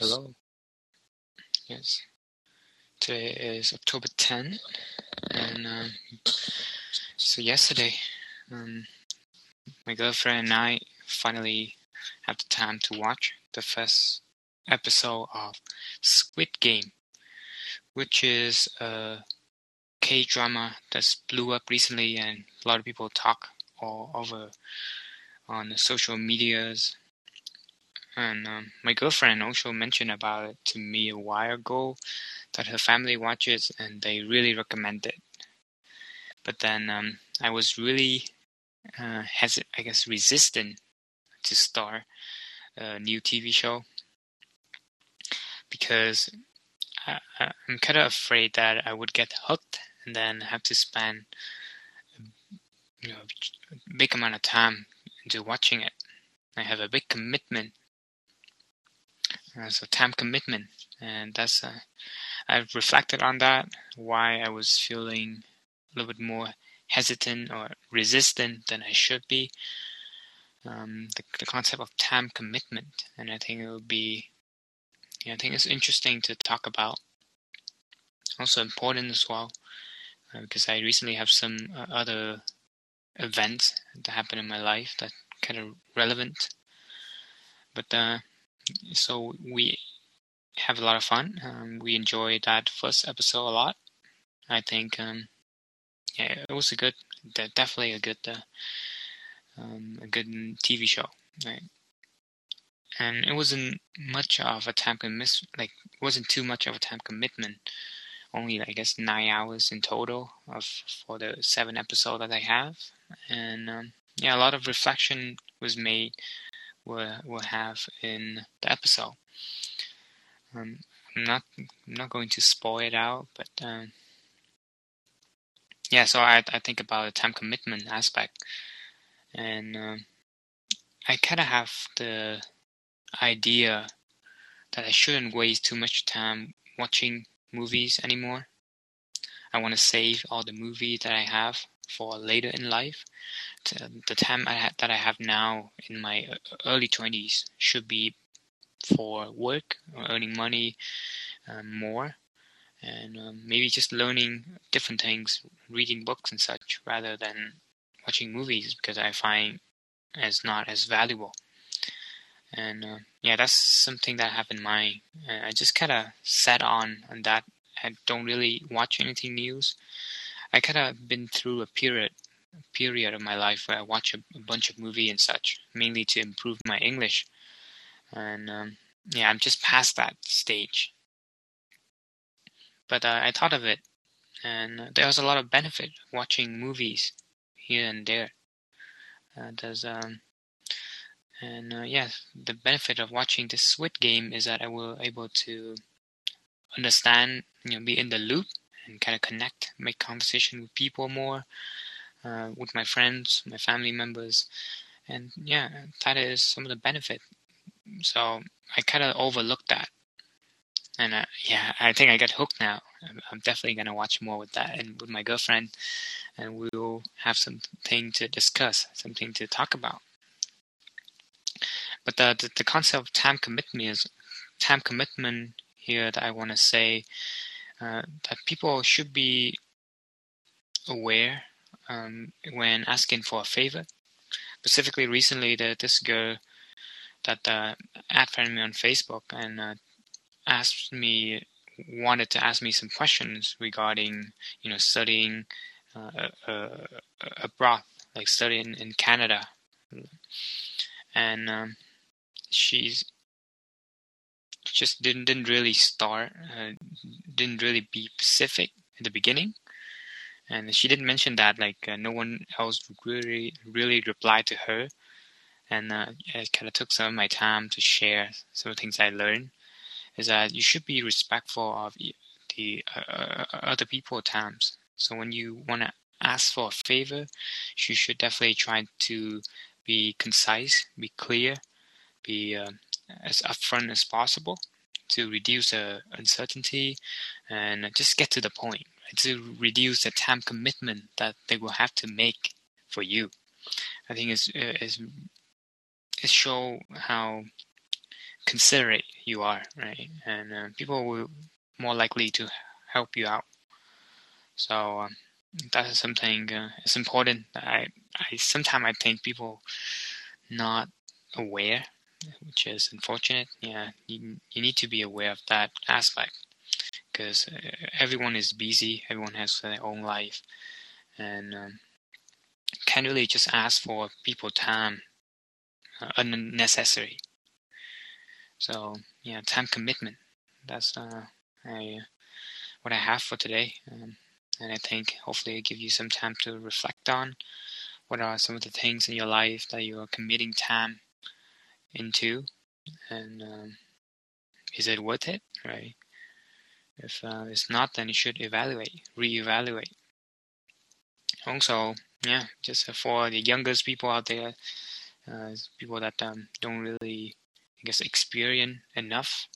Hello. Yes. Today is October 10, and um, so yesterday, um, my girlfriend and I finally had the time to watch the first episode of Squid Game, which is a K drama that's blew up recently, and a lot of people talk all over on the social medias and um, my girlfriend also mentioned about it to me a while ago that her family watches and they really recommend it. But then um, I was really, uh, hesit- I guess, resistant to start a new TV show because I, I'm kind of afraid that I would get hooked and then have to spend you know, a big amount of time into watching it. I have a big commitment uh, so time commitment, and that's uh, I've reflected on that. Why I was feeling a little bit more hesitant or resistant than I should be. Um, the, the concept of time commitment, and I think it would be, yeah, I think it's interesting to talk about. Also important as well, uh, because I recently have some uh, other events that happened in my life that kind of relevant. But uh, so we have a lot of fun. Um, we enjoyed that first episode a lot. I think, um, yeah, it was a good, definitely a good, uh, um, a good TV show, right? And it wasn't much of a time commitment, like wasn't too much of a time commitment. Only, I guess, nine hours in total of for the seven episode that I have, and um, yeah, a lot of reflection was made will will have in the episode. Um, I'm not I'm not going to spoil it out, but um, yeah. So I I think about the time commitment aspect, and um, I kind of have the idea that I shouldn't waste too much time watching movies anymore. I want to save all the movies that I have for later in life. The time I ha- that I have now in my early 20s should be for work or earning money um, more and um, maybe just learning different things, reading books and such, rather than watching movies because I find it's not as valuable. And uh, yeah, that's something that I have in mind. And I just kind of sat on on that. I don't really watch anything news. I kind of been through a period period of my life where I watch a, a bunch of movie and such, mainly to improve my English. And um, yeah, I'm just past that stage. But uh, I thought of it, and there was a lot of benefit watching movies here and there. Uh, there's um, and uh, yeah, the benefit of watching the Squid Game is that I will able to understand, you know, be in the loop and kind of connect, make conversation with people more, uh, with my friends, my family members, and yeah, that is some of the benefit. So I kind of overlooked that, and uh, yeah, I think I got hooked now. I'm definitely gonna watch more with that and with my girlfriend, and we'll have something to discuss, something to talk about. But the the, the concept of time commitment is time commitment here that I want to say uh, that people should be aware um, when asking for a favor. Specifically, recently, the, this girl that uh, ad friended me on Facebook and uh, asked me, wanted to ask me some questions regarding, you know, studying uh, abroad, like studying in Canada. And um, she's just didn't didn't really start, uh, didn't really be specific in the beginning, and she didn't mention that like uh, no one else really really replied to her, and uh, it kind of took some of my time to share some of the things I learned. Is that you should be respectful of the uh, other people times. So when you want to ask for a favor, you should definitely try to be concise, be clear, be uh, as upfront as possible to reduce the uncertainty and just get to the point to reduce the time commitment that they will have to make for you. I think it's, it's, it show how considerate you are, right? And uh, people will more likely to help you out. So um, that is something uh, it's important. I I sometimes I think people not aware, which is unfortunate. Yeah, you you need to be aware of that aspect because uh, everyone is busy. Everyone has their own life, and um, can't really just ask for people time uh, unnecessary. So yeah, time commitment. That's uh, I, what I have for today. Um, and I think hopefully it give you some time to reflect on what are some of the things in your life that you are committing time into, and um, is it worth it, right? If uh, it's not, then you should evaluate, reevaluate. Also, yeah, just for the youngest people out there, uh, people that um, don't really, I guess, experience enough.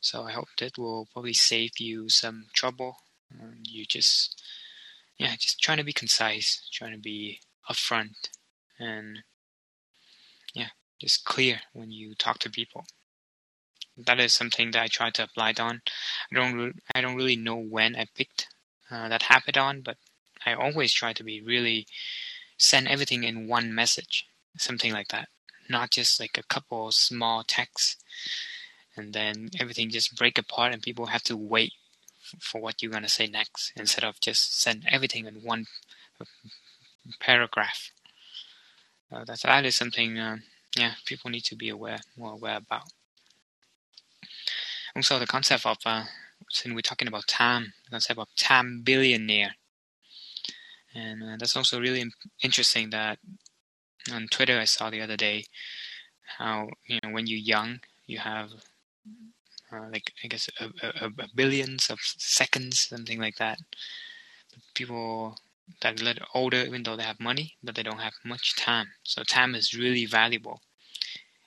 So I hope that will probably save you some trouble. Um, you just, yeah, just trying to be concise, trying to be upfront, and yeah, just clear when you talk to people. That is something that I try to apply on. I don't, I don't really know when I picked uh, that habit on, but I always try to be really send everything in one message, something like that. Not just like a couple small texts and then everything just break apart and people have to wait for what you're to say next instead of just send everything in one paragraph. Uh, that's, that is something, uh, yeah, people need to be aware, more aware about. Also, the concept of, uh, since we're talking about time, the concept of time billionaire. And uh, that's also really interesting that on Twitter I saw the other day how, you know, when you're young, you have uh, like I guess a, a, a, billions of seconds, something like that. But people that a little older, even though they have money, but they don't have much time. So time is really valuable.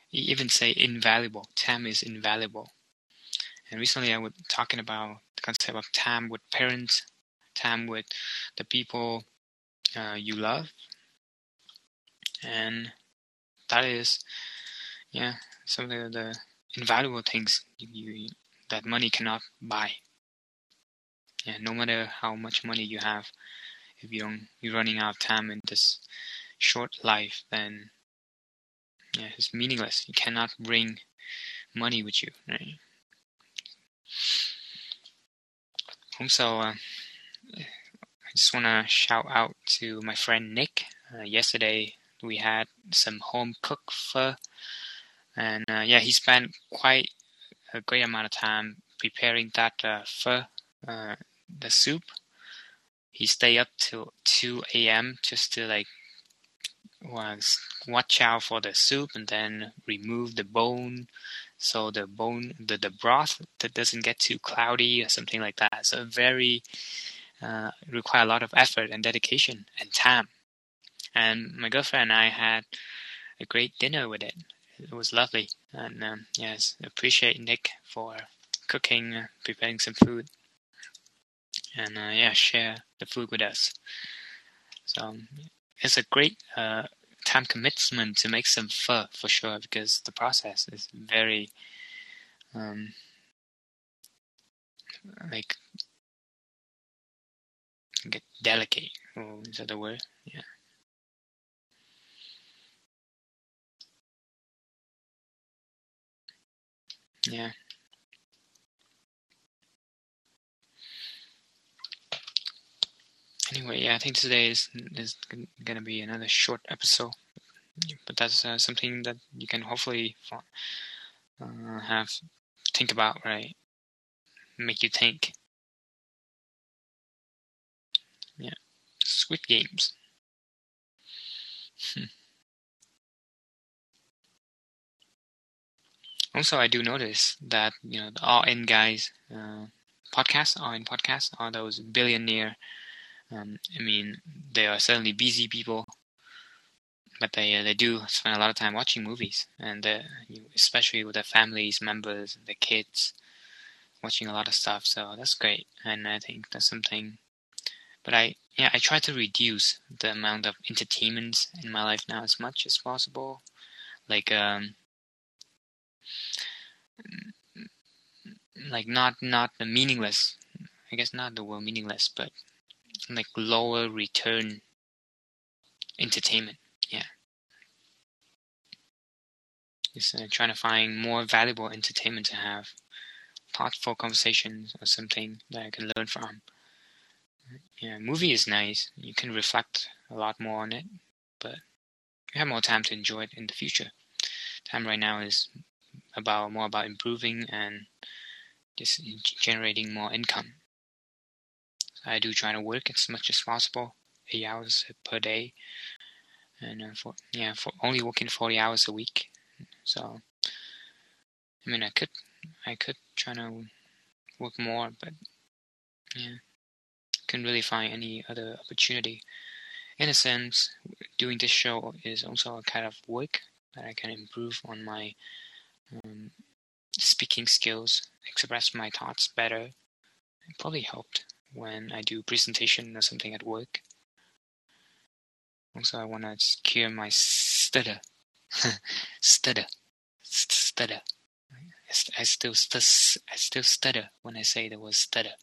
You even say invaluable. Time is invaluable. And recently I was talking about the concept of time with parents, time with the people uh, you love. And that is, yeah, some of the invaluable things you, you, that money cannot buy. Yeah, no matter how much money you have, if you don't, you're running out of time in this short life, then yeah, it's meaningless. You cannot bring money with you, right? Also, uh, I just want to shout out to my friend Nick. Uh, yesterday we had some home cooked pho and uh, yeah, he spent quite a great amount of time preparing that uh, uh, the soup. He stayed up till 2 a.m. just to like was watch out for the soup and then remove the bone so the bone the, the broth that doesn't get too cloudy or something like that so very uh, require a lot of effort and dedication and time and my girlfriend and i had a great dinner with it it was lovely. And um, yes, appreciate Nick for cooking, preparing some food, and uh, yeah, share the food with us. So it's a great uh, time commitment to make some pho for sure because the process is very um, like get delicate. Oh, is that the word? Yeah. Yeah. Anyway, yeah, I think today is is gonna be another short episode, but that's uh, something that you can hopefully uh, have think about, right? Make you think. Yeah, Squid Games. Hmm. Also, I do notice that you know the All In guys uh, podcasts, All In podcasts, are those billionaire. Um, I mean, they are certainly busy people, but they uh, they do spend a lot of time watching movies, and uh, especially with their families, members, their kids, watching a lot of stuff. So that's great, and I think that's something. But I yeah I try to reduce the amount of entertainment in my life now as much as possible, like um like not not the meaningless. I guess not the word meaningless, but like lower return entertainment. Yeah. Just uh, trying to find more valuable entertainment to have, thoughtful conversations or something that I can learn from. Yeah, movie is nice. You can reflect a lot more on it, but you have more time to enjoy it in the future. Time right now is about more about improving and just generating more income. I do try to work as much as possible, eight hours per day, and uh, for yeah, for only working forty hours a week. So, I mean, I could, I could try to work more, but yeah, couldn't really find any other opportunity. In a sense, doing this show is also a kind of work that I can improve on my um, speaking skills, express my thoughts better. It probably helped when I do presentation or something at work. Also, I want to cure my stutter. stutter. Stutter. I still, I still stutter when I say the word stutter.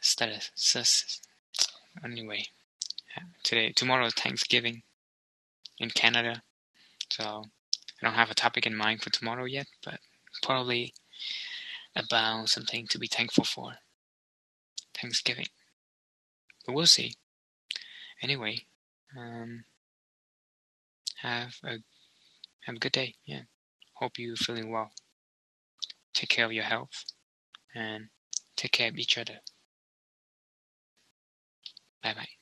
Stutter. Anyway, today, tomorrow is Thanksgiving in Canada, so I don't have a topic in mind for tomorrow yet, but probably about something to be thankful for. Thanksgiving. But we'll see. Anyway, um, have a have a good day. Yeah. Hope you're feeling well. Take care of your health and take care of each other. Bye bye.